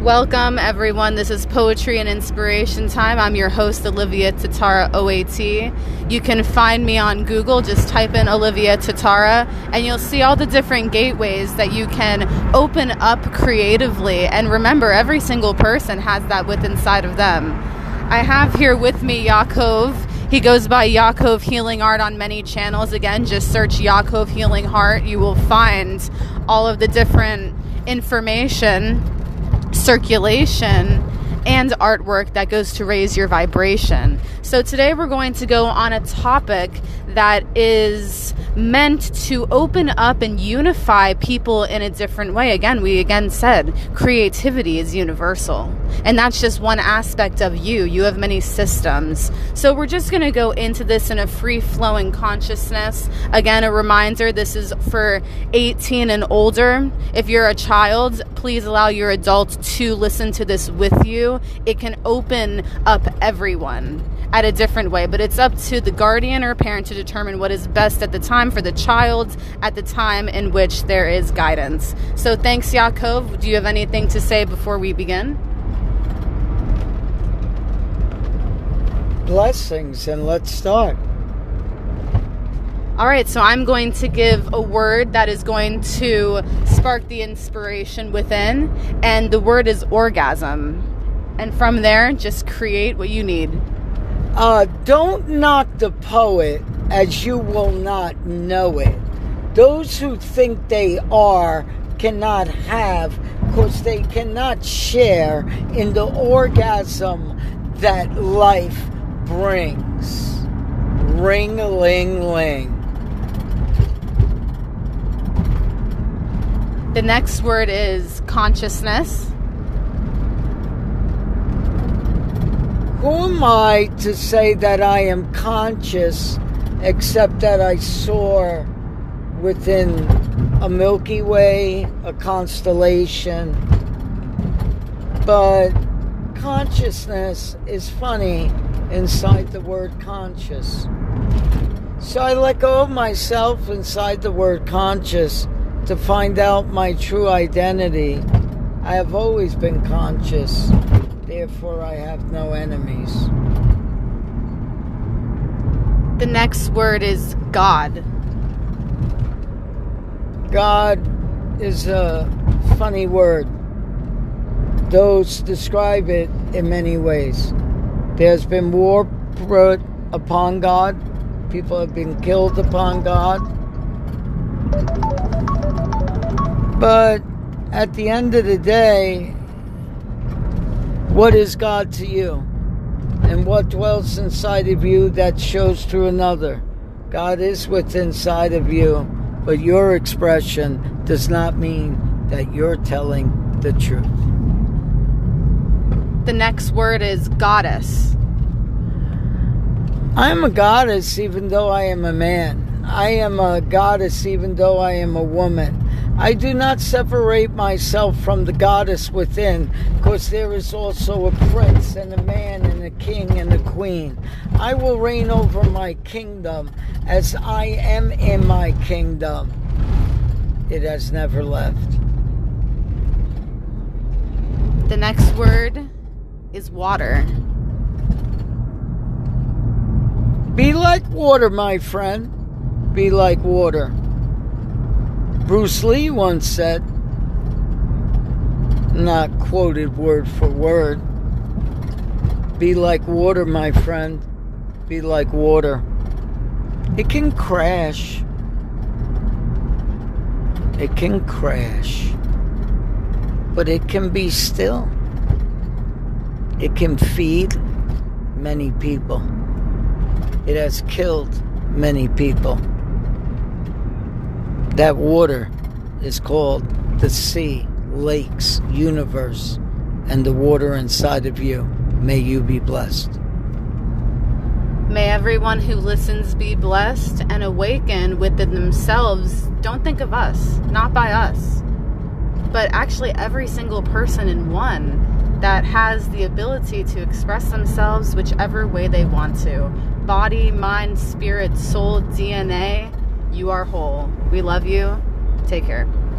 Welcome, everyone. This is Poetry and Inspiration Time. I'm your host, Olivia Tatara OAT. You can find me on Google. Just type in Olivia Tatara, and you'll see all the different gateways that you can open up creatively. And remember, every single person has that within inside of them. I have here with me Yaakov. He goes by Yaakov Healing Art on many channels. Again, just search Yaakov Healing Heart. You will find all of the different information circulation and artwork that goes to raise your vibration. So today we're going to go on a topic that is meant to open up and unify people in a different way. Again, we again said creativity is universal. And that's just one aspect of you. You have many systems. So we're just going to go into this in a free flowing consciousness. Again, a reminder this is for 18 and older. If you're a child, please allow your adult to listen to this with you. It can open up everyone at a different way, but it's up to the guardian or parent to determine what is best at the time for the child at the time in which there is guidance. So thanks, Yaakov. Do you have anything to say before we begin? Blessings, and let's start. All right, so I'm going to give a word that is going to spark the inspiration within, and the word is orgasm. And from there, just create what you need. Uh, don't knock the poet as you will not know it. Those who think they are cannot have because they cannot share in the orgasm that life brings. Ring ling ling. The next word is consciousness. Who am I to say that I am conscious except that I soar within a Milky Way, a constellation? But consciousness is funny inside the word conscious. So I let go of myself inside the word conscious to find out my true identity. I have always been conscious. Therefore, I have no enemies. The next word is God. God is a funny word. Those describe it in many ways. There's been war brought upon God, people have been killed upon God. But at the end of the day, what is God to you? And what dwells inside of you that shows through another? God is within inside of you, but your expression does not mean that you're telling the truth. The next word is goddess. I am a goddess even though I am a man. I am a goddess even though I am a woman. I do not separate myself from the goddess within, because there is also a prince and a man and a king and a queen. I will reign over my kingdom as I am in my kingdom. It has never left. The next word is water. Be like water, my friend. Be like water. Bruce Lee once said, not quoted word for word, be like water, my friend. Be like water. It can crash. It can crash. But it can be still. It can feed many people. It has killed many people. That water is called the sea, lakes, universe, and the water inside of you. May you be blessed. May everyone who listens be blessed and awaken within themselves. Don't think of us, not by us, but actually every single person in one that has the ability to express themselves whichever way they want to body, mind, spirit, soul, DNA you are whole. We love you. Take care.